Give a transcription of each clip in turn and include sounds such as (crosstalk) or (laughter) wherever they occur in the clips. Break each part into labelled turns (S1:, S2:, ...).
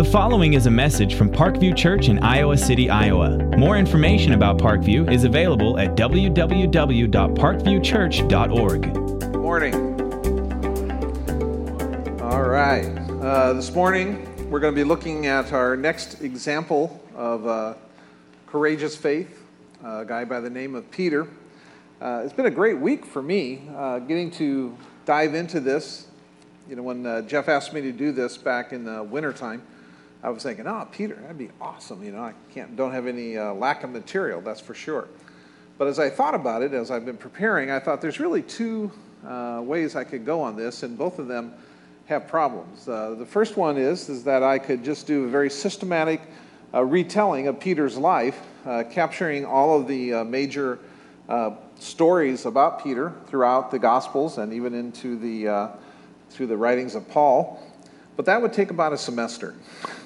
S1: The following is a message from Parkview Church in Iowa City, Iowa. More information about Parkview is available at www.parkviewchurch.org.
S2: Good morning. All right. Uh, this morning, we're going to be looking at our next example of uh, courageous faith, a guy by the name of Peter. Uh, it's been a great week for me uh, getting to dive into this. You know, when uh, Jeff asked me to do this back in the wintertime, I was thinking, oh, Peter, that'd be awesome. You know, I can't, don't have any uh, lack of material, that's for sure. But as I thought about it, as I've been preparing, I thought there's really two uh, ways I could go on this, and both of them have problems. Uh, the first one is, is that I could just do a very systematic uh, retelling of Peter's life, uh, capturing all of the uh, major stories about Peter throughout the Gospels and even into the, through the writings of Paul. But that would take about a semester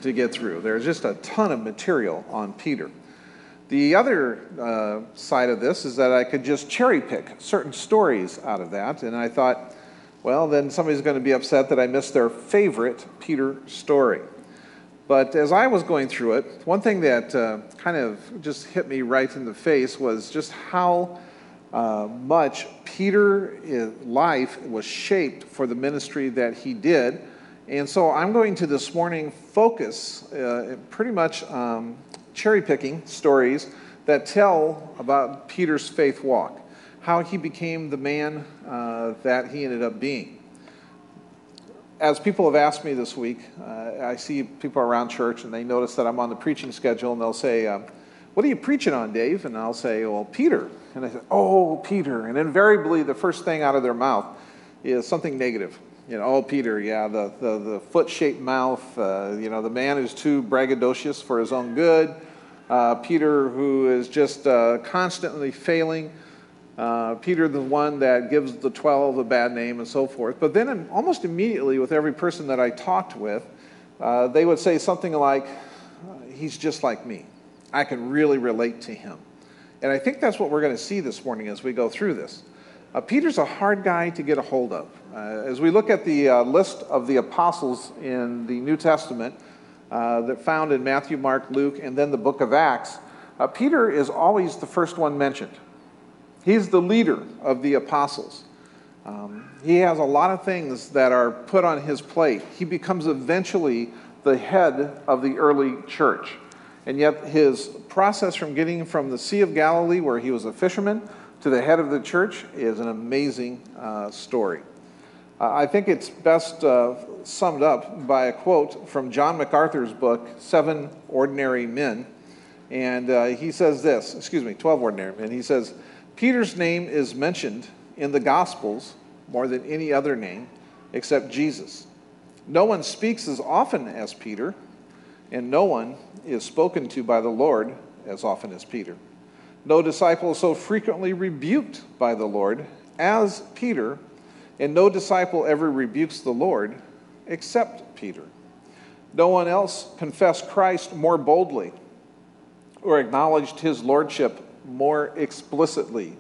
S2: to get through. There's just a ton of material on Peter. The other uh, side of this is that I could just cherry pick certain stories out of that. And I thought, well, then somebody's going to be upset that I missed their favorite Peter story. But as I was going through it, one thing that uh, kind of just hit me right in the face was just how uh, much Peter's life was shaped for the ministry that he did and so I'm going to this morning focus uh, pretty much um, cherry picking stories that tell about Peter's faith walk, how he became the man uh, that he ended up being. As people have asked me this week, uh, I see people around church and they notice that I'm on the preaching schedule and they'll say, um, What are you preaching on, Dave? And I'll say, Well, Peter. And I say, Oh, Peter. And invariably, the first thing out of their mouth is something negative you know, oh, Peter, yeah, the, the, the foot shaped mouth. Uh, you know, the man who's too braggadocious for his own good. Uh, Peter, who is just uh, constantly failing. Uh, Peter, the one that gives the 12 a bad name and so forth. But then, almost immediately, with every person that I talked with, uh, they would say something like, He's just like me. I can really relate to him. And I think that's what we're going to see this morning as we go through this. Uh, Peter's a hard guy to get a hold of. Uh, as we look at the uh, list of the apostles in the New Testament uh, that found in Matthew, Mark, Luke, and then the book of Acts, uh, Peter is always the first one mentioned. He's the leader of the apostles. Um, he has a lot of things that are put on his plate. He becomes eventually the head of the early church. And yet, his process from getting from the Sea of Galilee, where he was a fisherman, to the head of the church is an amazing uh, story. Uh, I think it's best uh, summed up by a quote from John MacArthur's book, Seven Ordinary Men. And uh, he says this, excuse me, 12 Ordinary Men. He says, Peter's name is mentioned in the Gospels more than any other name except Jesus. No one speaks as often as Peter, and no one is spoken to by the Lord as often as Peter. No disciple is so frequently rebuked by the Lord as Peter, and no disciple ever rebukes the Lord except Peter. No one else confessed Christ more boldly or acknowledged his lordship more explicitly.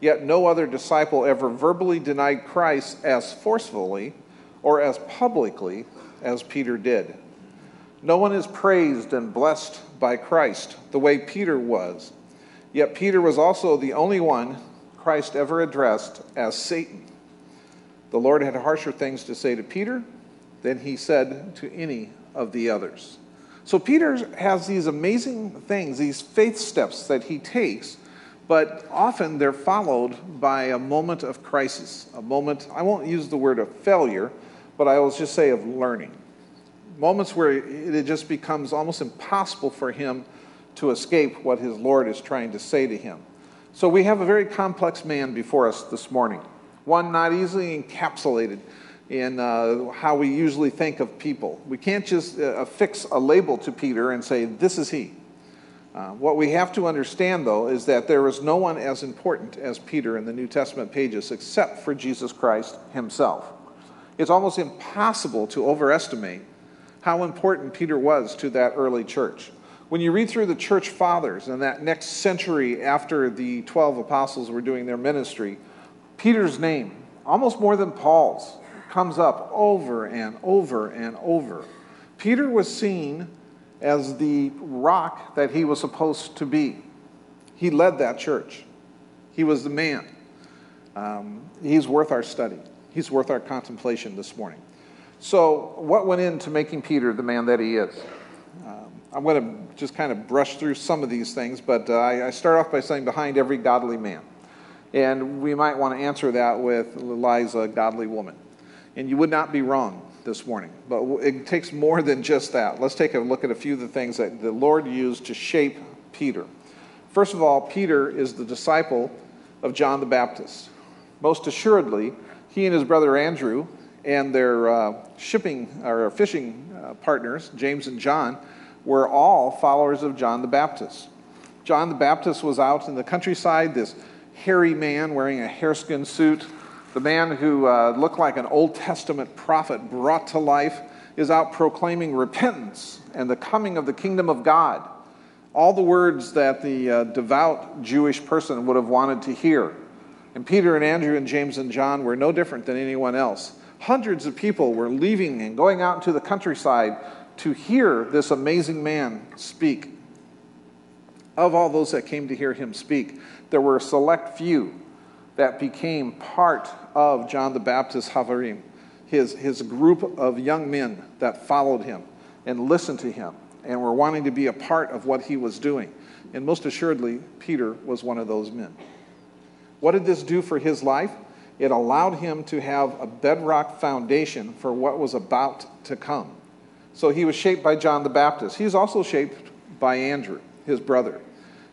S2: Yet no other disciple ever verbally denied Christ as forcefully or as publicly as Peter did. No one is praised and blessed by Christ the way Peter was Yet Peter was also the only one Christ ever addressed as Satan. The Lord had harsher things to say to Peter than he said to any of the others. So Peter has these amazing things, these faith steps that he takes, but often they're followed by a moment of crisis, a moment, I won't use the word of failure, but I will just say of learning. Moments where it just becomes almost impossible for him to escape what his Lord is trying to say to him. So we have a very complex man before us this morning, one not easily encapsulated in uh, how we usually think of people. We can't just uh, affix a label to Peter and say, this is he. Uh, what we have to understand, though, is that there is no one as important as Peter in the New Testament pages except for Jesus Christ himself. It's almost impossible to overestimate how important Peter was to that early church. When you read through the church fathers in that next century after the 12 apostles were doing their ministry, Peter's name, almost more than Paul's, comes up over and over and over. Peter was seen as the rock that he was supposed to be. He led that church, he was the man. Um, he's worth our study, he's worth our contemplation this morning. So, what went into making Peter the man that he is? Um, I'm going to just kind of brush through some of these things, but uh, I, I start off by saying behind every godly man. And we might want to answer that with lies a godly woman. And you would not be wrong this morning, but it takes more than just that. Let's take a look at a few of the things that the Lord used to shape Peter. First of all, Peter is the disciple of John the Baptist. Most assuredly, he and his brother Andrew and their uh, shipping or fishing uh, partners, James and John, were all followers of John the Baptist. John the Baptist was out in the countryside, this hairy man wearing a hareskin suit the man who uh, looked like an Old Testament prophet brought to life is out proclaiming repentance and the coming of the kingdom of God. All the words that the uh, devout Jewish person would have wanted to hear. And Peter and Andrew and James and John were no different than anyone else. Hundreds of people were leaving and going out into the countryside to hear this amazing man speak. Of all those that came to hear him speak, there were a select few that became part of John the Baptist's Havarim, his, his group of young men that followed him and listened to him and were wanting to be a part of what he was doing. And most assuredly, Peter was one of those men. What did this do for his life? It allowed him to have a bedrock foundation for what was about to come. So he was shaped by John the Baptist. He's also shaped by Andrew, his brother.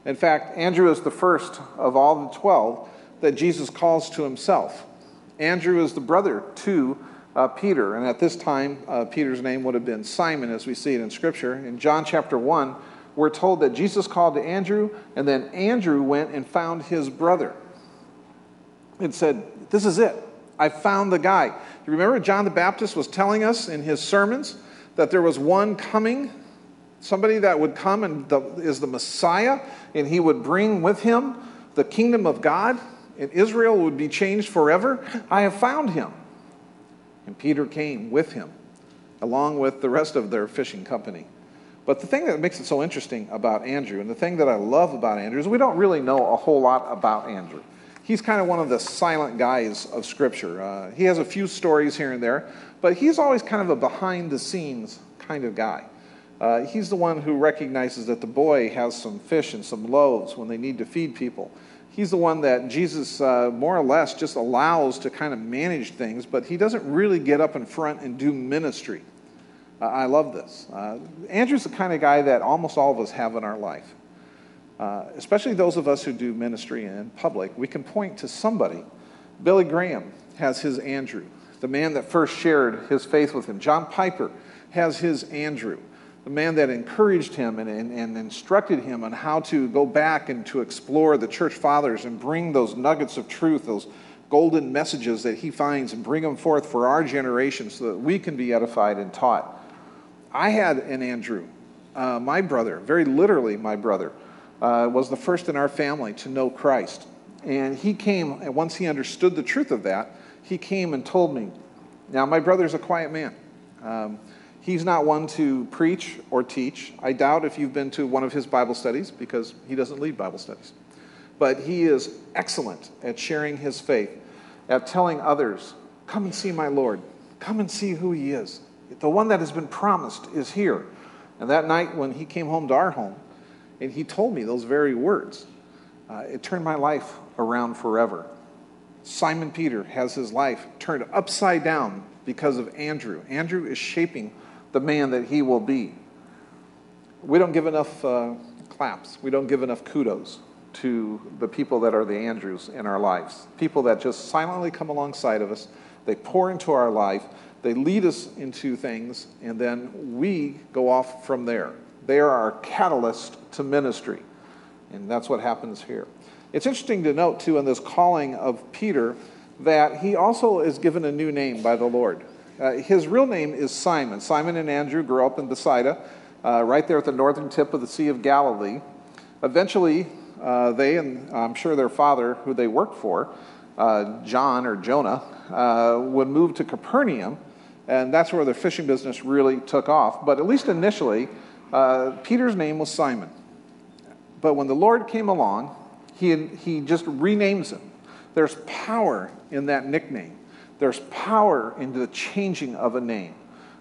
S2: In fact, Andrew is the first of all the 12 that Jesus calls to himself. Andrew is the brother to uh, Peter, and at this time, uh, Peter's name would have been Simon, as we see it in Scripture. In John chapter 1, we're told that Jesus called to Andrew, and then Andrew went and found his brother and said, This is it. I found the guy. You remember John the Baptist was telling us in his sermons that there was one coming, somebody that would come and the, is the Messiah, and he would bring with him the kingdom of God and Israel would be changed forever, I have found him. And Peter came with him, along with the rest of their fishing company. But the thing that makes it so interesting about Andrew, and the thing that I love about Andrew, is we don't really know a whole lot about Andrew. He's kind of one of the silent guys of Scripture. Uh, he has a few stories here and there, but he's always kind of a behind the scenes kind of guy. Uh, he's the one who recognizes that the boy has some fish and some loaves when they need to feed people he's the one that Jesus uh, more or less just allows to kind of manage things, but he doesn't really get up in front and do ministry. Uh, I love this. Uh, Andrew's the kind of guy that almost all of us have in our life, uh, especially those of us who do ministry in public. We can point to somebody. Billy Graham has his Andrew, the man that first shared his faith with him. John Piper has his Andrew the man that encouraged him and, and, and, instructed him on how to go back and to explore the church fathers and bring those nuggets of truth, those golden messages that he finds, and bring them forth for our generation so that we can be edified and taught. I had an Andrew, uh, my brother, very literally my brother, uh, was the first in our family to know Christ. And he came, and once he understood the truth of that, he came and told me. Now, my brother's a quiet man. Um, He's not one to preach or teach. I doubt if you've been to one of his Bible studies because he doesn't lead Bible studies. But he is excellent at sharing his faith, at telling others, Come and see my Lord. Come and see who he is. The one that has been promised is here. And that night when he came home to our home and he told me those very words, uh, it turned my life around forever. Simon Peter has his life turned upside down because of Andrew. Andrew is shaping the man that he will be. We don't give enough uh, claps, we don't give enough kudos to the people that are the Andrews in our lives. People that just silently come alongside of us, they pour into our life, they lead us into things, and then we go off from there. They are our catalyst to ministry. And that's what happens here. It's interesting to note, too, in this calling of Peter, that he also is given a new name by the Lord. Uh, his real name is Simon. Simon and Andrew grew up in Bethsaida, uh, right there at the northern tip of the Sea of Galilee. Eventually, uh, they and I'm sure their father, who they worked for, uh, John or Jonah, uh, would move to Capernaum And that's where the fishing business really took off. But at least initially, uh, Peter's name was Simon. But when the Lord came along, he, he just renames him. There's power in that nickname, there's power in the changing of a name.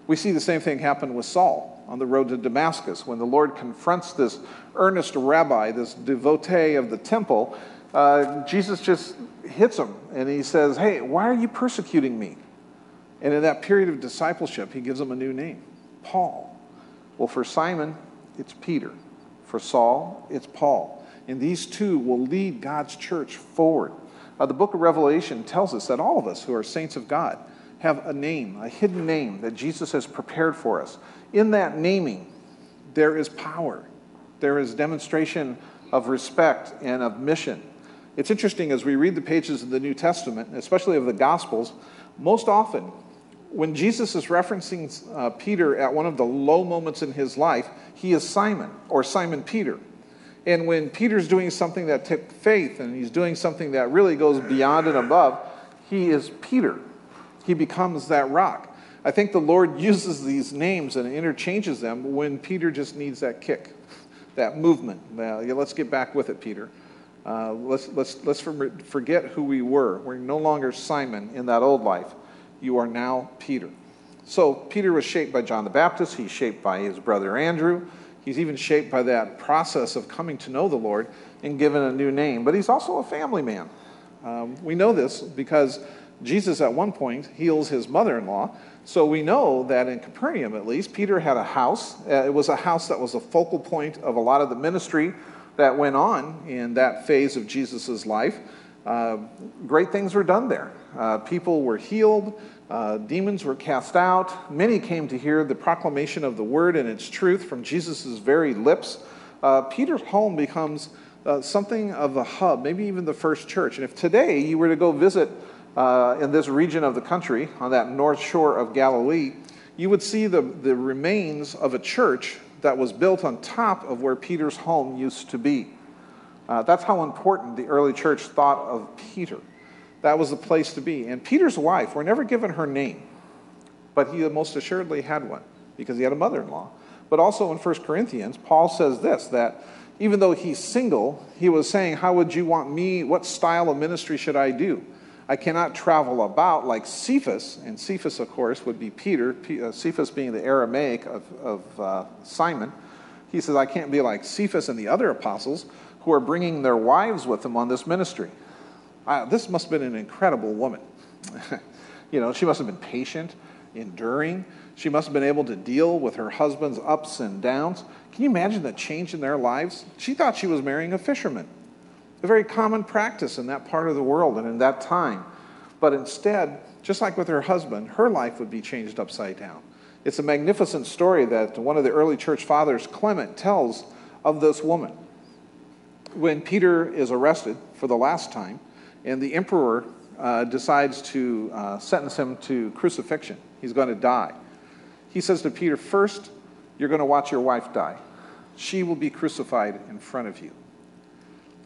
S2: We see the same thing happen with Saul on the road to Damascus when the Lord confronts this earnest rabbi, this devotee of the temple. Uh, Jesus just hits him and he says, Hey, why are you persecuting me? And in that period of discipleship, he gives him a new name Paul. Well, for Simon, it's Peter. For Saul, it's Paul. And these two will lead God's church forward. Uh, the book of Revelation tells us that all of us who are saints of God have a name, a hidden name that Jesus has prepared for us. In that naming, there is power, there is demonstration of respect and of mission. It's interesting as we read the pages of the New Testament, especially of the Gospels, most often when Jesus is referencing uh, Peter at one of the low moments in his life, he is Simon or Simon Peter. And when Peter's doing something that took faith and he's doing something that really goes beyond and above, he is Peter. He becomes that rock. I think the Lord (laughs) uses these names and interchanges them when Peter just needs that kick, that movement. Uh, yeah, let's get back with it, Peter. Uh, let's let's, let's forget who we were. We're no longer Simon in that old life. You are now Peter. So Peter was shaped by John the Baptist. He's shaped by his brother Andrew. He's even shaped by that process of coming to know the Lord and given a new name. But he's also a family man. Um, we know this because Jesus, at one point, heals his mother in law. So we know that in Capernaum, at least, Peter had a house. Uh, it was a house that was a focal point of a lot of the ministry that went on in that phase of Jesus' life. Uh, great things were done there. Uh, people were healed, uh, demons were cast out. Many came to hear the proclamation of the word and its truth from Jesus' very lips. Uh, Peter's home becomes uh, something of a hub, maybe even the first church. And if today you were to go visit uh, in this region of the country, on that north shore of Galilee, you would see the, the remains of a church that was built on top of where Peter's home used to be. Uh, that's how important the early church thought of Peter. That was the place to be. And Peter's wife, we're never given her name, but he most assuredly had one because he had a mother in law. But also in 1 Corinthians, Paul says this that even though he's single, he was saying, How would you want me? What style of ministry should I do? I cannot travel about like Cephas, and Cephas, of course, would be Peter, uh, Cephas being the Aramaic of, of uh, Simon. He says, I can't be like Cephas and the other apostles who are bringing their wives with them on this ministry. This must have been an incredible woman. (laughs) you know, she must have been patient, enduring. She must have been able to deal with her husband's ups and downs. Can you imagine the change in their lives? She thought she was marrying a fisherman, a very common practice in that part of the world and in that time. But instead, just like with her husband, her life would be changed upside down. It's a magnificent story that one of the early church fathers, Clement, tells of this woman. When Peter is arrested for the last time, and the emperor uh, decides to uh, sentence him to crucifixion. He's going to die. He says to Peter, First, you're going to watch your wife die. She will be crucified in front of you.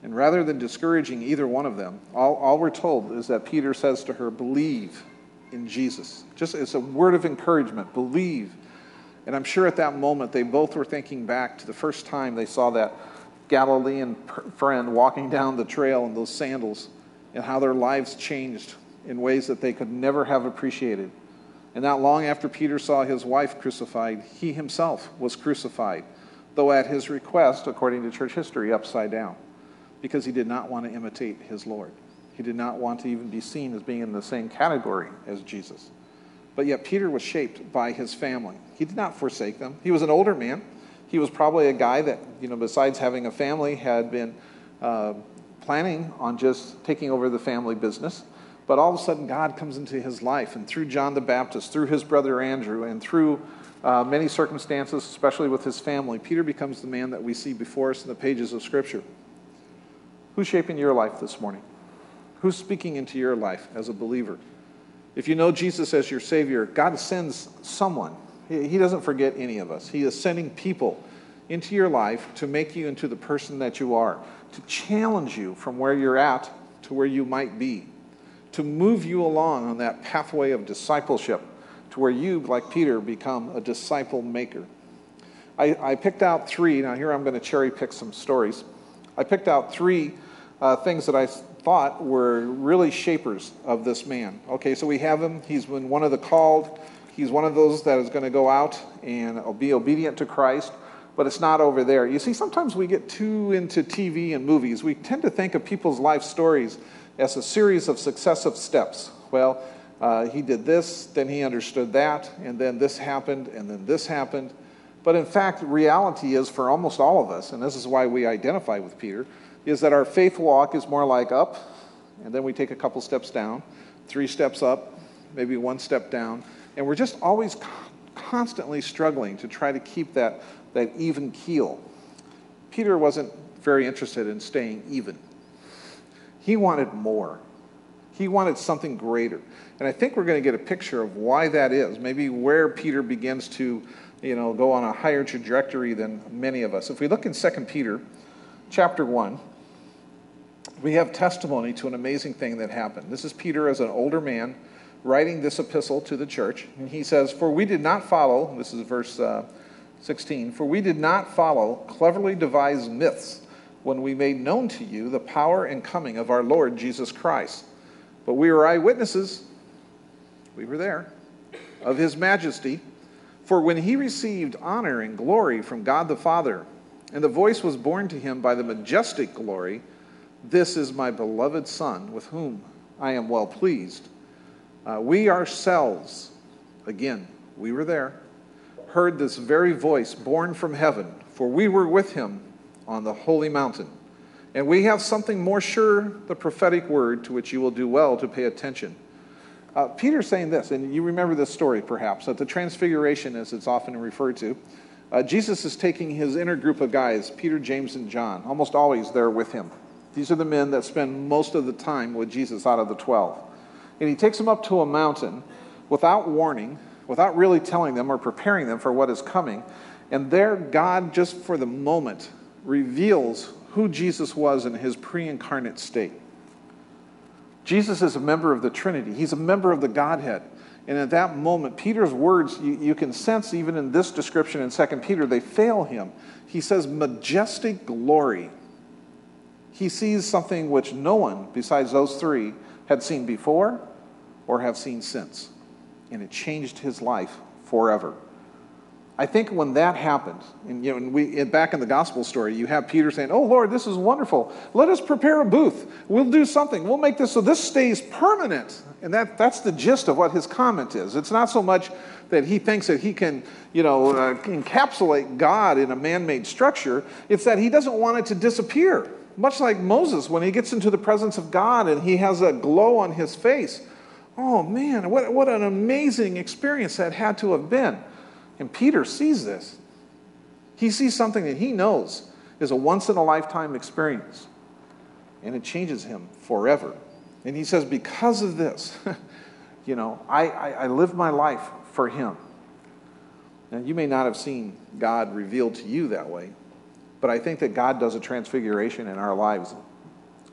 S2: And rather than discouraging either one of them, all, all we're told is that Peter says to her, Believe in Jesus. Just as a word of encouragement, believe. And I'm sure at that moment they both were thinking back to the first time they saw that Galilean friend walking down the trail in those sandals and how their lives changed in ways that they could never have appreciated. And not long after Peter saw his wife crucified, he himself was crucified, though at his request, according to church history, upside down, because he did not want to imitate his Lord. He did not want to even be seen as being in the same category as Jesus. But yet, Peter was shaped by his family. He did not forsake them. He was an older man. He was probably a guy that, you know, besides having a family, had been uh, planning on just taking over the family business. But all of a sudden, God comes into his life, and through John the Baptist, through his brother Andrew, and through uh, many circumstances, especially with his family, Peter becomes the man that we see before us in the pages of Scripture. Who's shaping your life this morning? Who's speaking into your life as a believer? If you know Jesus as your Savior, God sends someone. He doesn't forget any of us. He is sending people into your life to make you into the person that you are, to challenge you from where you're at to where you might be, to move you along on that pathway of discipleship to where you, like Peter, become a disciple maker. I, I picked out three. Now, here I'm going to cherry pick some stories. I picked out three uh, things that I thought were really shapers of this man. Okay, so we have him. He's been one of the called. He's one of those that is going to go out and be obedient to Christ, but it's not over there. You see, sometimes we get too into TV and movies. We tend to think of people's life stories as a series of successive steps. Well, uh, he did this, then he understood that, and then this happened, and then this happened. But in fact, reality is for almost all of us, and this is why we identify with Peter, is that our faith walk is more like up, and then we take a couple steps down, three steps up, maybe one step down, and we're just always constantly struggling to try to keep that, that even keel. Peter wasn't very interested in staying even, he wanted more. He wanted something greater. And I think we're going to get a picture of why that is, maybe where Peter begins to you know, go on a higher trajectory than many of us. If we look in 2 Peter chapter 1, we have testimony to an amazing thing that happened. This is Peter as an older man writing this epistle to the church. And he says, For we did not follow, this is verse uh, 16, for we did not follow cleverly devised myths when we made known to you the power and coming of our Lord Jesus Christ. But we were eyewitnesses, we were there, of his majesty. For when he received honor and glory from God the Father, and the voice was borne to him by the majestic glory, This is my beloved Son, with whom I am well pleased. Uh, we ourselves, again, we were there, heard this very voice born from heaven, for we were with him on the holy mountain. And we have something more sure, the prophetic word, to which you will do well to pay attention. Uh, Peter's saying this, and you remember this story perhaps, at the Transfiguration, as it's often referred to. Uh, Jesus is taking his inner group of guys, Peter, James, and John, almost always there with him. These are the men that spend most of the time with Jesus out of the 12. And he takes them up to a mountain without warning, without really telling them or preparing them for what is coming. And there, God, just for the moment, reveals who Jesus was in his pre incarnate state. Jesus is a member of the Trinity, he's a member of the Godhead. And at that moment, Peter's words, you, you can sense even in this description in 2 Peter, they fail him. He says, majestic glory. He sees something which no one besides those three had seen before or have seen since. And it changed his life forever. I think when that happened, and you know, and we, back in the gospel story, you have Peter saying, Oh Lord, this is wonderful. Let us prepare a booth. We'll do something. We'll make this so this stays permanent. And that, that's the gist of what his comment is. It's not so much that he thinks that he can, you know, uh, encapsulate God in a man made structure, it's that he doesn't want it to disappear. Much like Moses, when he gets into the presence of God and he has a glow on his face. Oh man, what, what an amazing experience that had to have been. And Peter sees this. He sees something that he knows is a once in a lifetime experience. And it changes him forever. And he says, Because of this, (laughs) you know, I, I, I live my life for him. Now, you may not have seen God revealed to you that way, but I think that God does a transfiguration in our lives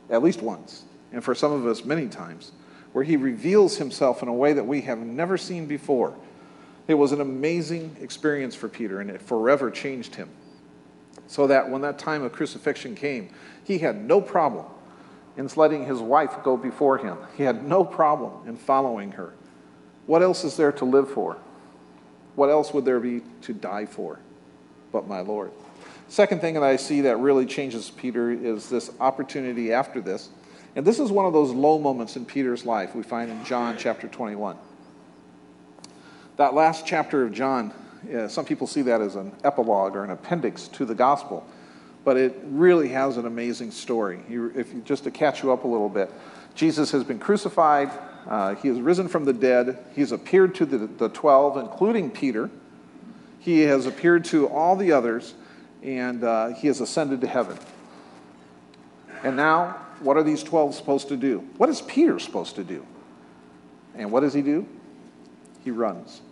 S2: at least once, and for some of us, many times, where He reveals Himself in a way that we have never seen before. It was an amazing experience for Peter, and it forever changed him. So that when that time of crucifixion came, he had no problem in letting his wife go before him. He had no problem in following her. What else is there to live for? What else would there be to die for but my Lord? Second thing that I see that really changes Peter is this opportunity after this. And this is one of those low moments in Peter's life we find in John chapter 21. That last chapter of John, yeah, some people see that as an epilogue or an appendix to the gospel, but it really has an amazing story. if you, just to catch you up a little bit, Jesus has been crucified, uh, he has risen from the dead, he's appeared to the, the 12, including Peter, he has appeared to all the others and uh, he has ascended to heaven. And now, what are these 12 supposed to do? What is Peter supposed to do? And what does he do? He runs.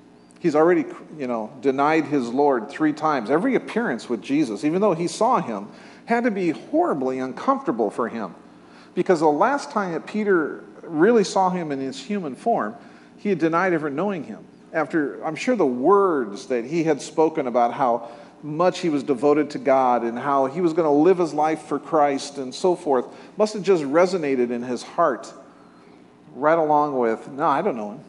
S2: He's already, you know, denied his Lord three times. Every appearance with Jesus, even though he saw him, had to be horribly uncomfortable for him. Because the last time that Peter really saw him in his human form, he had denied ever knowing him. after I'm sure the words that he had spoken about how much he was devoted to God and how he was going to live his life for Christ and so forth must have just resonated in his heart right along with, no, I don't know him.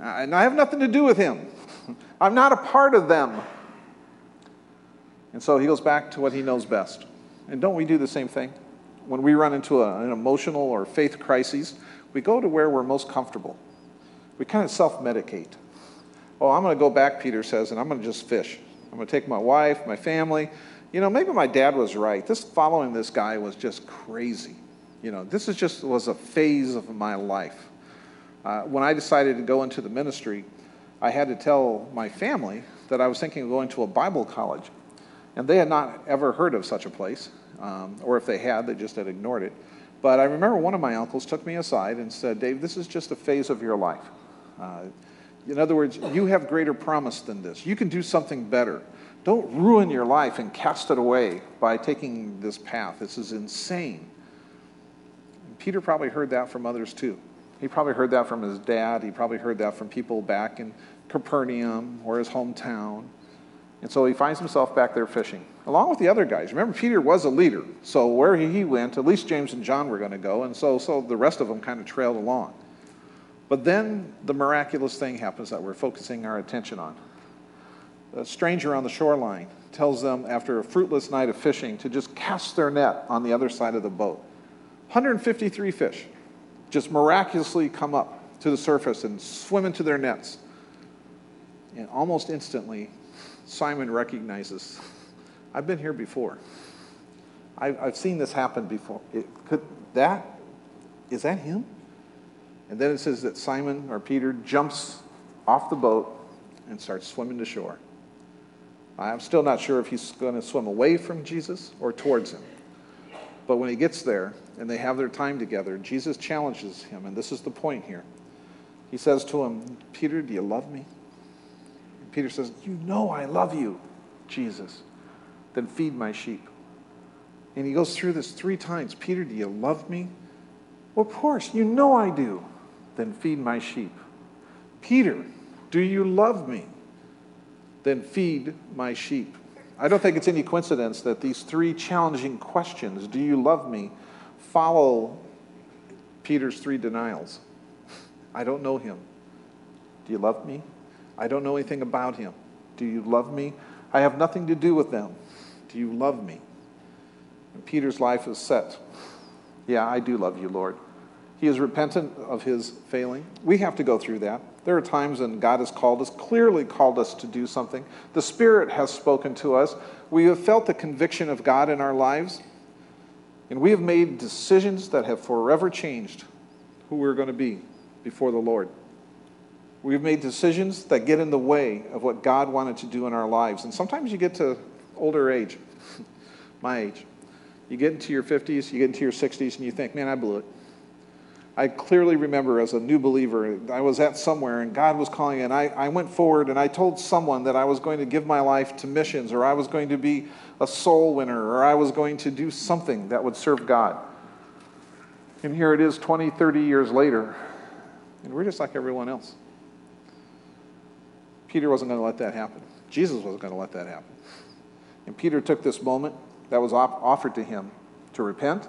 S2: And I have nothing to do with him. I'm not a part of them. And so he goes back to what he knows best. And don't we do the same thing? When we run into a, an emotional or faith crisis, we go to where we're most comfortable. We kind of self medicate. Oh, I'm going to go back, Peter says, and I'm going to just fish. I'm going to take my wife, my family. You know, maybe my dad was right. This following this guy was just crazy. You know, this is just was a phase of my life. Uh, when I decided to go into the ministry, I had to tell my family that I was thinking of going to a Bible college. And they had not ever heard of such a place, um, or if they had, they just had ignored it. But I remember one of my uncles took me aside and said, Dave, this is just a phase of your life. Uh, in other words, you have greater promise than this. You can do something better. Don't ruin your life and cast it away by taking this path. This is insane. Peter probably heard that from others too. He probably heard that from his dad. He probably heard that from people back in Capernaum or his hometown. And so he finds himself back there fishing, along with the other guys. Remember, Peter was a leader. So where he went, at least James and John were going to go. And so, so the rest of them kind of trailed along. But then the miraculous thing happens that we're focusing our attention on. A stranger on the shoreline tells them, after a fruitless night of fishing, to just cast their net on the other side of the boat. 153 fish just miraculously come up to the surface and swim into their nets. And almost instantly, Simon recognizes, I've been here before. I've, I've seen this happen before. It, could that, is that him? And then it says that Simon or Peter jumps off the boat and starts swimming to shore. I'm still not sure if he's going to swim away from Jesus or towards him. But when he gets there and they have their time together, Jesus challenges him, and this is the point here. He says to him, Peter, do you love me? Peter says, You know I love you, Jesus. Then feed my sheep. And he goes through this three times Peter, do you love me? Well, of course, you know I do. Then feed my sheep. Peter, do you love me? Then feed my sheep. I don't think it's any coincidence that these three challenging questions, do you love me, follow Peter's three denials. I don't know him. Do you love me? I don't know anything about him. Do you love me? I have nothing to do with them. Do you love me? And Peter's life is set. Yeah, I do love you, Lord. He is repentant of his failing. We have to go through that. There are times when God has called us, clearly called us to do something. The Spirit has spoken to us. We have felt the conviction of God in our lives. And we have made decisions that have forever changed who we're going to be before the Lord. We've made decisions that get in the way of what God wanted to do in our lives. And sometimes you get to older age, (laughs) my age. You get into your 50s, you get into your 60s, and you think, man, I blew it. I clearly remember as a new believer, I was at somewhere and God was calling, and I, I went forward and I told someone that I was going to give my life to missions, or I was going to be a soul winner, or I was going to do something that would serve God. And here it is 20, 30 years later, and we're just like everyone else. Peter wasn't going to let that happen. Jesus wasn't going to let that happen. And Peter took this moment that was offered to him to repent,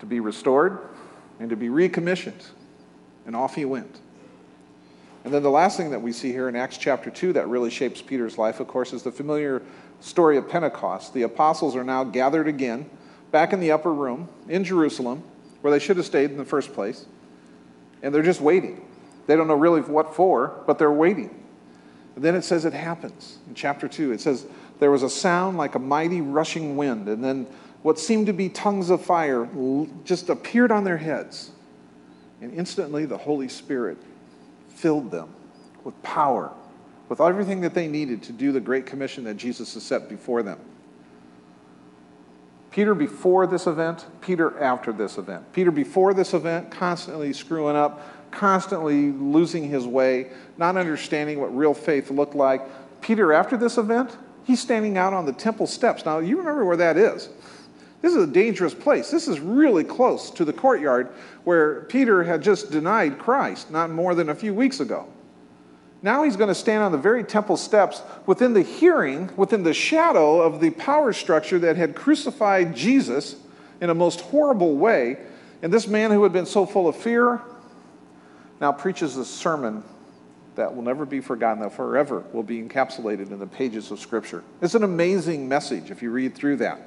S2: to be restored, and to be recommissioned. And off he went. And then the last thing that we see here in Acts chapter 2 that really shapes Peter's life, of course, is the familiar story of Pentecost. The apostles are now gathered again back in the upper room in Jerusalem, where they should have stayed in the first place. And they're just waiting. They don't know really what for, but they're waiting. And then it says it happens in chapter 2. It says, There was a sound like a mighty rushing wind, and then what seemed to be tongues of fire just appeared on their heads. And instantly the Holy Spirit filled them with power, with everything that they needed to do the great commission that Jesus has set before them. Peter before this event, Peter after this event. Peter before this event, constantly screwing up, constantly losing his way, not understanding what real faith looked like. Peter, after this event, he's standing out on the temple steps. Now, you remember where that is. This is a dangerous place. This is really close to the courtyard where Peter had just denied Christ not more than a few weeks ago. Now he's going to stand on the very temple steps within the hearing, within the shadow of the power structure that had crucified Jesus in a most horrible way. And this man who had been so full of fear now preaches a sermon that will never be forgotten, that forever will be encapsulated in the pages of Scripture. It's an amazing message if you read through that.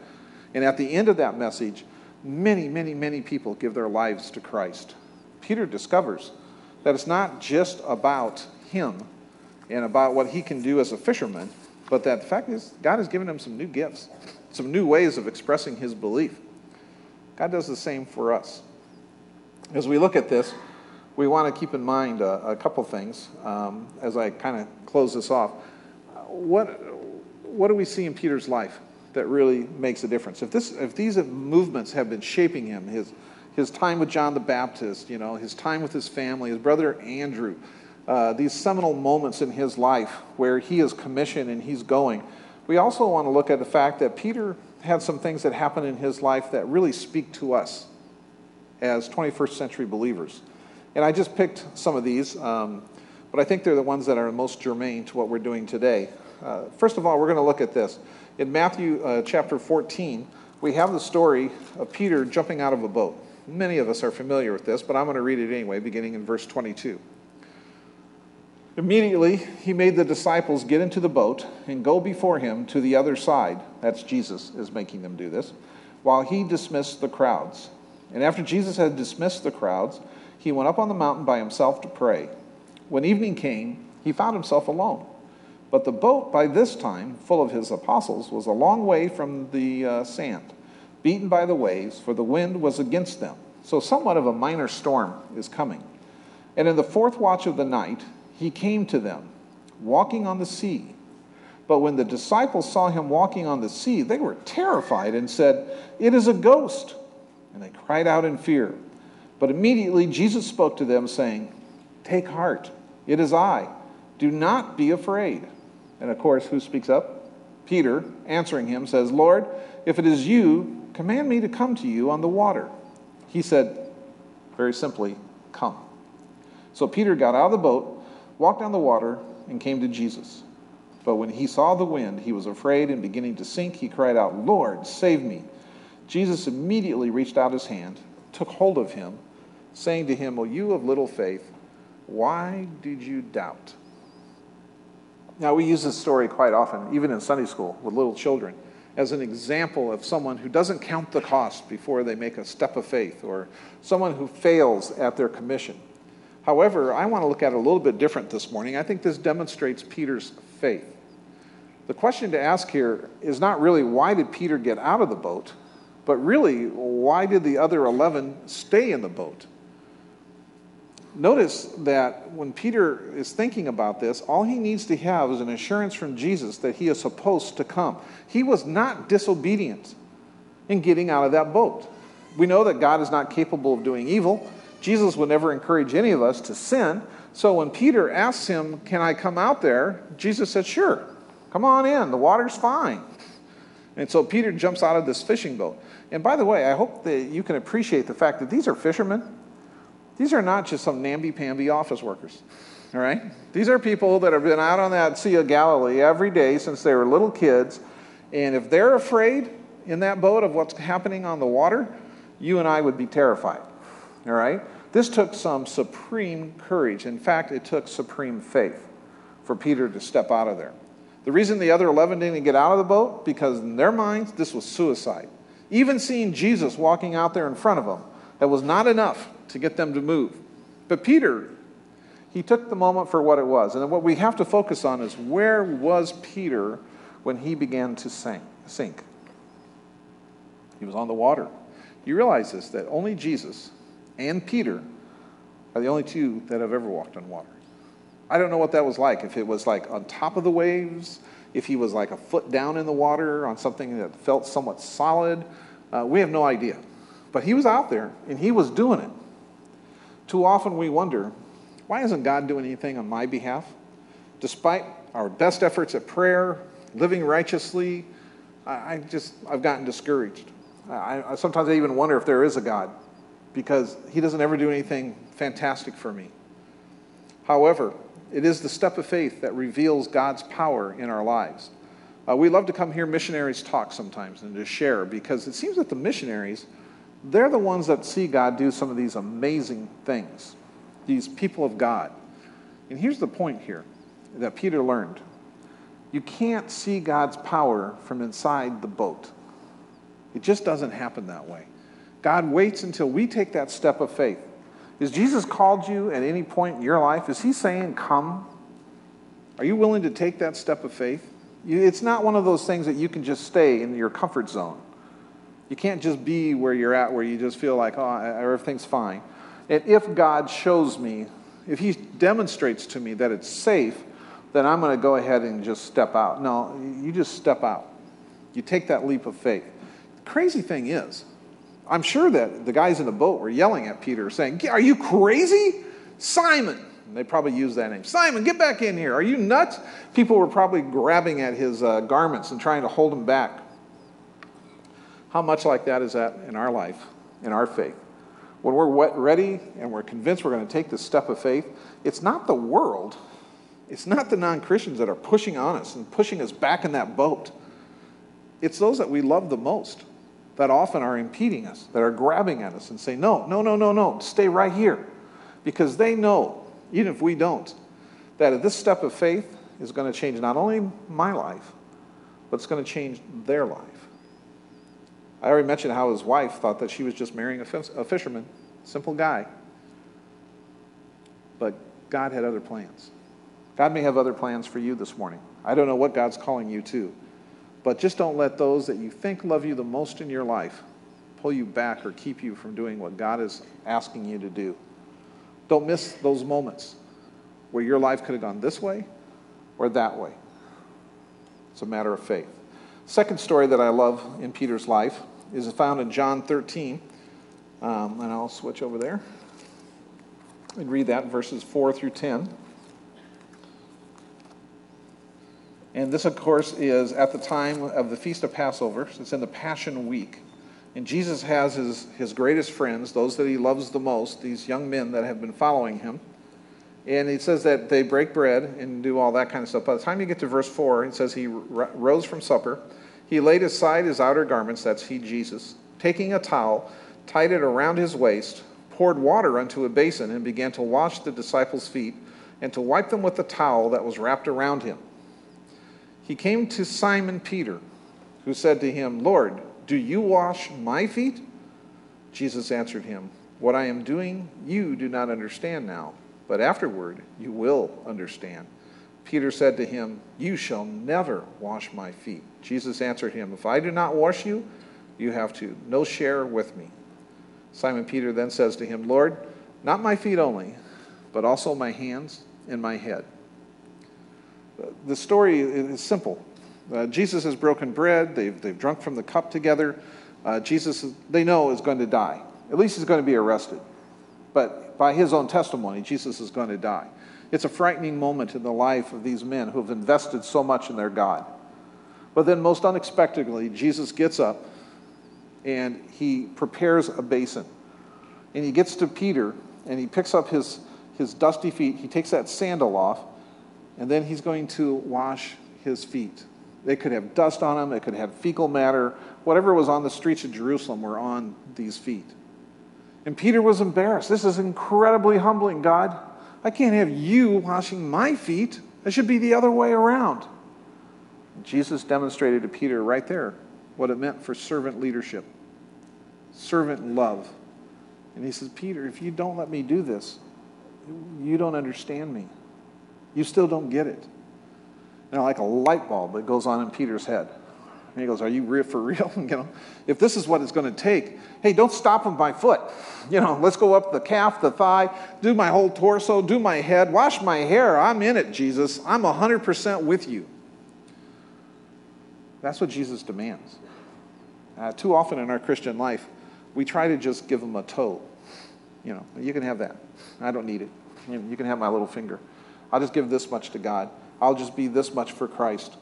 S2: And at the end of that message, many, many, many people give their lives to Christ. Peter discovers that it's not just about him and about what he can do as a fisherman, but that the fact is, God has given him some new gifts, some new ways of expressing his belief. God does the same for us. As we look at this, we want to keep in mind a, a couple things um, as I kind of close this off. What, what do we see in Peter's life that really makes a difference? If, this, if these movements have been shaping him, his, his time with John the Baptist, you know, his time with his family, his brother Andrew, uh, these seminal moments in his life where he is commissioned and he's going. We also want to look at the fact that Peter had some things that happened in his life that really speak to us as 21st century believers. And I just picked some of these, um, but I think they're the ones that are most germane to what we're doing today. Uh, first of all, we're going to look at this. In Matthew uh, chapter 14, we have the story of Peter jumping out of a boat. Many of us are familiar with this, but I'm going to read it anyway, beginning in verse 22. Immediately, he made the disciples get into the boat and go before him to the other side. That's Jesus is making them do this, while he dismissed the crowds. And after Jesus had dismissed the crowds, he went up on the mountain by himself to pray. When evening came, he found himself alone. But the boat, by this time, full of his apostles, was a long way from the uh, sand, beaten by the waves, for the wind was against them. So, somewhat of a minor storm is coming. And in the fourth watch of the night, he came to them, walking on the sea. But when the disciples saw him walking on the sea, they were terrified and said, It is a ghost. And they cried out in fear. But immediately Jesus spoke to them, saying, Take heart, it is I. Do not be afraid. And of course, who speaks up? Peter, answering him, says, Lord, if it is you, command me to come to you on the water. He said, very simply, Come. So Peter got out of the boat, walked on the water, and came to Jesus. But when he saw the wind, he was afraid and beginning to sink, he cried out, Lord, save me. Jesus immediately reached out his hand, took hold of him, saying to him, O you of little faith, why did you doubt? Now, we use this story quite often, even in Sunday school with little children, as an example of someone who doesn't count the cost before they make a step of faith, or someone who fails at their commission. However, I want to look at it a little bit different this morning. I think this demonstrates Peter's faith. The question to ask here is not really why did Peter get out of the boat, but really why did the other 11 stay in the boat? Notice that when Peter is thinking about this, all he needs to have is an assurance from Jesus that he is supposed to come. He was not disobedient in getting out of that boat. We know that God is not capable of doing evil. Jesus would never encourage any of us to sin. So when Peter asks him, Can I come out there? Jesus said, Sure, come on in. The water's fine. And so Peter jumps out of this fishing boat. And by the way, I hope that you can appreciate the fact that these are fishermen. These are not just some namby-pamby office workers. All right? These are people that have been out on that Sea of Galilee every day since they were little kids. And if they're afraid in that boat of what's happening on the water, you and I would be terrified. All right? This took some supreme courage. In fact, it took supreme faith for Peter to step out of there. The reason the other 11 didn't get out of the boat, because in their minds, this was suicide. Even seeing Jesus walking out there in front of them, that was not enough to get them to move. But Peter, he took the moment for what it was. And what we have to focus on is where was Peter when he began to sink? sink? He was on the water. You realize this, that only Jesus and Peter are the only two that have ever walked on water. I don't know what that was like. If it was like on top of the waves, if he was like a foot down in the water on something that felt somewhat solid, uh, we have no idea. But he was out there and he was doing it. Too often we wonder, why isn't God doing anything on my behalf? Despite our best efforts at prayer, living righteously, I, just, I've gotten discouraged. I, I, sometimes I even wonder if there is a God because he doesn't ever do anything fantastic for me. However, It is the step of faith that reveals God's power in our lives. Uh, we love to come hear missionaries talk sometimes and to share because it seems that the missionaries, they're the ones that see God do some of these amazing things, these people of God. And here's the point here that Peter learned you can't see God's power from inside the boat, it just doesn't happen that way. God waits until we take that step of faith. Is Jesus called you at any point in your life? Is he saying, Come? Are you willing to take that step of faith? It's not one of those things that you can just stay in your comfort zone. You can't just be where you're at, where you just feel like, oh, everything's fine. And if God shows me, if He demonstrates to me that it's safe, then I'm going to go ahead and just step out. No, you just step out. You take that leap of faith. The crazy thing is, I'm sure that the guys in the boat were yelling at Peter, saying, Are you crazy? Simon, and they probably used that name. Simon, get back in here. Are you nuts? People were probably grabbing at his uh, garments and trying to hold him back. How much like that is that in our life, in our faith? When we're ready and we're convinced we're going to take this step of faith, it's not the world, it's not the non Christians that are pushing on us and pushing us back in that boat. It's those that we love the most that often are impeding us, that are grabbing at us and say, No, no, no, no, no, stay right here. Because they know even if we don't, that this step of faith is going to change not only my life, but it's going to change their life. I already mentioned how his wife thought that she was just marrying a fisherman, simple guy. But God had other plans. God may have other plans for you this morning. I don't know what God's calling you to, but just don't let those that you think love you the most in your life pull you back or keep you from doing what God is asking you to do. Don't miss those moments where your life could have gone this way or that way. It's a matter of faith. Second story that I love in Peter's life is found in John 13. Um, and I'll switch over there and read that verses 4 through 10. And this, of course, is at the time of the Feast of Passover. It's in the Passion Week. And Jesus has his, his greatest friends, those that he loves the most, these young men that have been following him. And he says that they break bread and do all that kind of stuff. By the time you get to verse 4, it says he rose from supper. He laid aside his outer garments, that's he, Jesus, taking a towel, tied it around his waist, poured water unto a basin, and began to wash the disciples' feet and to wipe them with the towel that was wrapped around him. He came to Simon Peter, who said to him, Lord, do you wash my feet? Jesus answered him, What I am doing, you do not understand now, but afterward you will understand. Peter said to him, You shall never wash my feet. Jesus answered him, If I do not wash you, you have to no share with me. Simon Peter then says to him, Lord, not my feet only, but also my hands and my head. The story is simple. Uh, Jesus has broken bread. They've, they've drunk from the cup together. Uh, Jesus, they know, is going to die. At least he's going to be arrested. But by his own testimony, Jesus is going to die. It's a frightening moment in the life of these men who have invested so much in their God. But then, most unexpectedly, Jesus gets up and he prepares a basin. And he gets to Peter and he picks up his, his dusty feet. He takes that sandal off, and then he's going to wash his feet. They could have dust on them, it could have fecal matter. Whatever was on the streets of Jerusalem were on these feet. And Peter was embarrassed. This is incredibly humbling, God. I can't have you washing my feet. It should be the other way around. Jesus demonstrated to Peter right there what it meant for servant leadership, servant love. And he says, Peter, if you don't let me do this, you don't understand me. You still don't get it know, like a light bulb that goes on in Peter's head. And he goes, Are you real for real? (laughs) you know, if this is what it's going to take, hey, don't stop him by foot. You know, let's go up the calf, the thigh, do my whole torso, do my head, wash my hair. I'm in it, Jesus. I'm 100% with you. That's what Jesus demands. Uh, too often in our Christian life, we try to just give him a toe. You know, you can have that. I don't need it. You can have my little finger. I'll just give this much to God. I'll just be this much for Christ.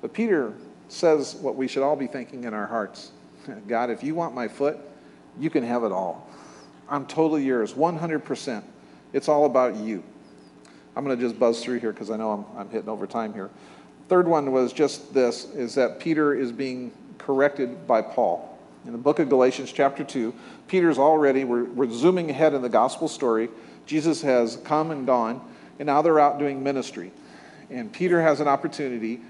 S2: But Peter says what we should all be thinking in our hearts God, if you want my foot, you can have it all. I'm totally yours, 100%. It's all about you. I'm going to just buzz through here because I know I'm, I'm hitting over time here. Third one was just this is that Peter is being corrected by Paul. In the book of Galatians, chapter 2, Peter's already, we're, we're zooming ahead in the gospel story. Jesus has come and gone, and now they're out doing ministry. And Peter has an opportunity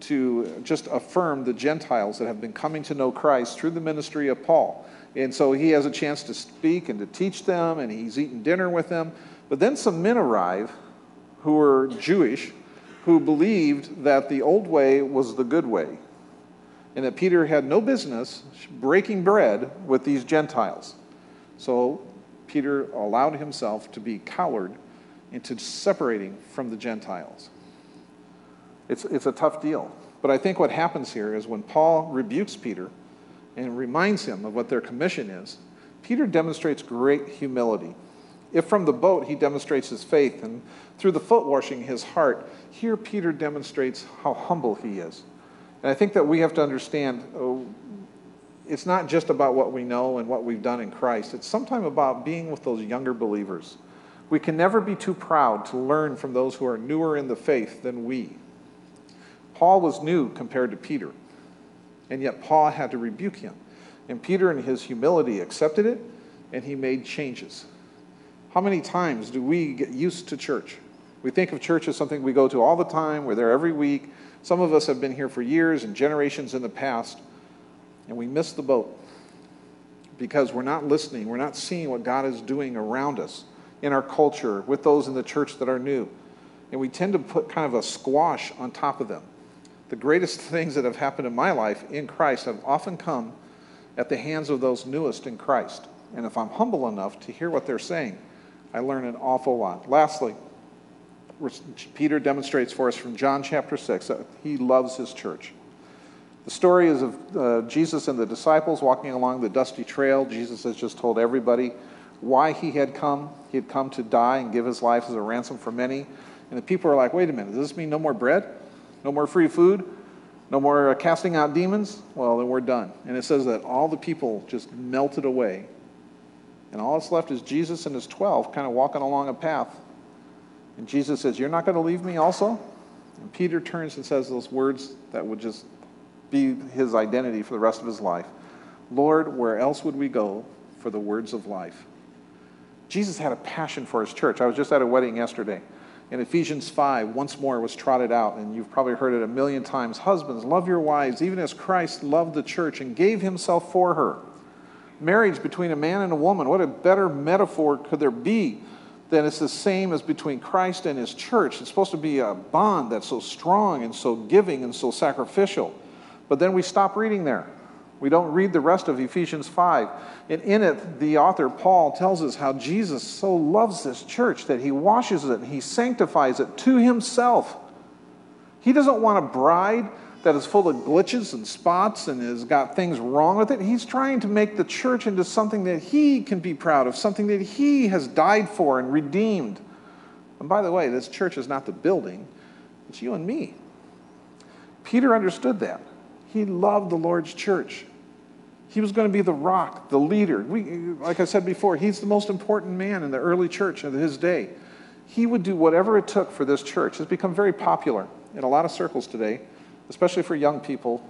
S2: to just affirm the Gentiles that have been coming to know Christ through the ministry of Paul. And so he has a chance to speak and to teach them, and he's eating dinner with them. But then some men arrive who were Jewish, who believed that the old way was the good way, and that Peter had no business breaking bread with these Gentiles. So Peter allowed himself to be cowered into separating from the Gentiles. It's, it's a tough deal. But I think what happens here is when Paul rebukes Peter and reminds him of what their commission is, Peter demonstrates great humility. If from the boat he demonstrates his faith and through the foot washing his heart, here Peter demonstrates how humble he is. And I think that we have to understand oh, it's not just about what we know and what we've done in Christ, it's sometimes about being with those younger believers. We can never be too proud to learn from those who are newer in the faith than we. Paul was new compared to Peter, and yet Paul had to rebuke him. And Peter, in his humility, accepted it and he made changes. How many times do we get used to church? We think of church as something we go to all the time, we're there every week. Some of us have been here for years and generations in the past, and we miss the boat because we're not listening, we're not seeing what God is doing around us in our culture with those in the church that are new. And we tend to put kind of a squash on top of them. The greatest things that have happened in my life in Christ have often come at the hands of those newest in Christ. And if I'm humble enough to hear what they're saying, I learn an awful lot. Lastly, Peter demonstrates for us from John chapter 6 that he loves his church. The story is of uh, Jesus and the disciples walking along the dusty trail. Jesus has just told everybody why he had come. He had come to die and give his life as a ransom for many. And the people are like, wait a minute, does this mean no more bread? No more free food? No more uh, casting out demons? Well, then we're done. And it says that all the people just melted away. And all that's left is Jesus and his 12 kind of walking along a path. And Jesus says, You're not going to leave me also? And Peter turns and says those words that would just be his identity for the rest of his life Lord, where else would we go for the words of life? Jesus had a passion for his church. I was just at a wedding yesterday in Ephesians 5 once more was trotted out, and you've probably heard it a million times. Husbands, love your wives, even as Christ loved the church and gave himself for her. Marriage between a man and a woman, what a better metaphor could there be than it's the same as between Christ and his church? It's supposed to be a bond that's so strong and so giving and so sacrificial. But then we stop reading there. We don't read the rest of Ephesians 5. And in it, the author Paul tells us how Jesus so loves this church that he washes it and he sanctifies it to himself. He doesn't want a bride that is full of glitches and spots and has got things wrong with it. He's trying to make the church into something that he can be proud of, something that he has died for and redeemed. And by the way, this church is not the building, it's you and me. Peter understood that. He loved the Lord's church. He was going to be the rock, the leader. We, like I said before, he's the most important man in the early church of his day. He would do whatever it took for this church. It's become very popular in a lot of circles today, especially for young people,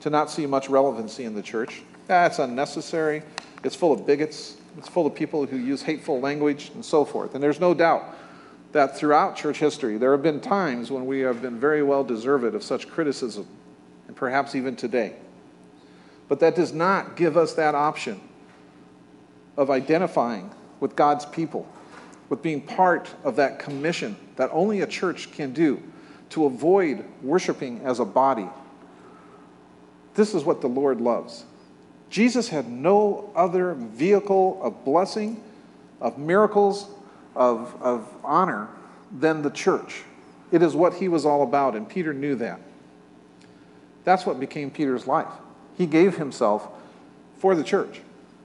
S2: to not see much relevancy in the church. Ah, That's unnecessary. It's full of bigots. It's full of people who use hateful language and so forth. And there's no doubt that throughout church history, there have been times when we have been very well deserved of such criticism and perhaps even today. But that does not give us that option of identifying with God's people, with being part of that commission that only a church can do to avoid worshiping as a body. This is what the Lord loves. Jesus had no other vehicle of blessing, of miracles, of, of honor than the church. It is what he was all about, and Peter knew that. That's what became Peter's life. He gave himself for the church.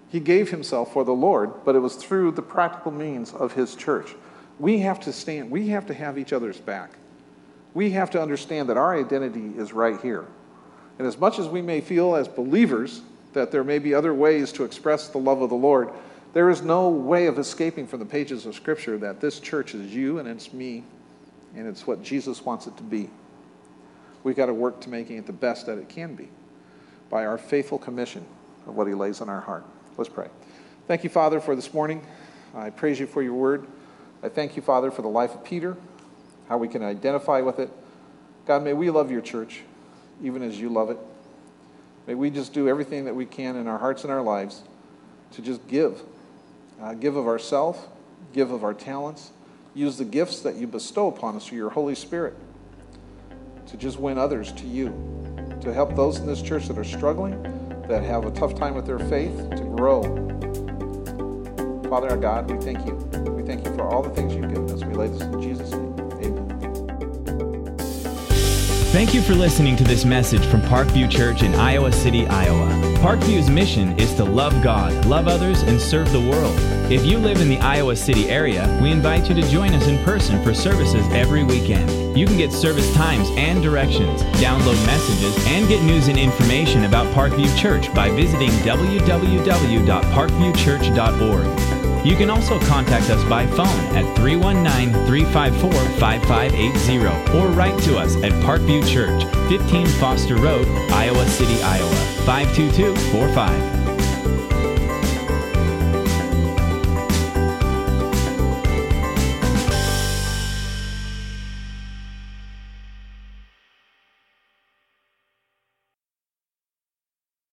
S2: He gave himself for the Lord, but it was through the practical means of his church. We have to stand, we have to have each other's back. We have to understand that our identity is right here. And as much as we may feel as believers that there may be other ways to express the love of the Lord, there is no way of escaping from the pages of Scripture that this church is you and it's me and it's what Jesus wants it to be. We've got to work to making it the best that it can be by our faithful commission of what He lays on our heart. Let's pray. Thank you, Father, for this morning. I praise you for your word. I thank you, Father, for the life of Peter, how we can identify with it. God, may we love your church even as you love it. May we just do everything that we can in our hearts and our lives to just give. Uh, give of ourselves, give of our talents, use the gifts that you bestow upon us through your Holy Spirit to just win others to you, to help those in this church that are struggling, that have a tough time with their faith, to grow. Father our God, we thank you. We thank you for all the things you've given us. We lay this in Jesus' name. Amen.
S1: Thank you for listening to this message from Parkview Church in Iowa City, Iowa. Parkview's mission is to love God, love others, and serve the world. If you live in the Iowa City area, we invite you to join us in person for services every weekend. You can get service times and directions, download messages, and get news and information about Parkview Church by visiting www.parkviewchurch.org. You can also contact us by phone at 319 354 5580 or write to us at Parkview Church, 15 Foster Road, Iowa City, Iowa, 52245.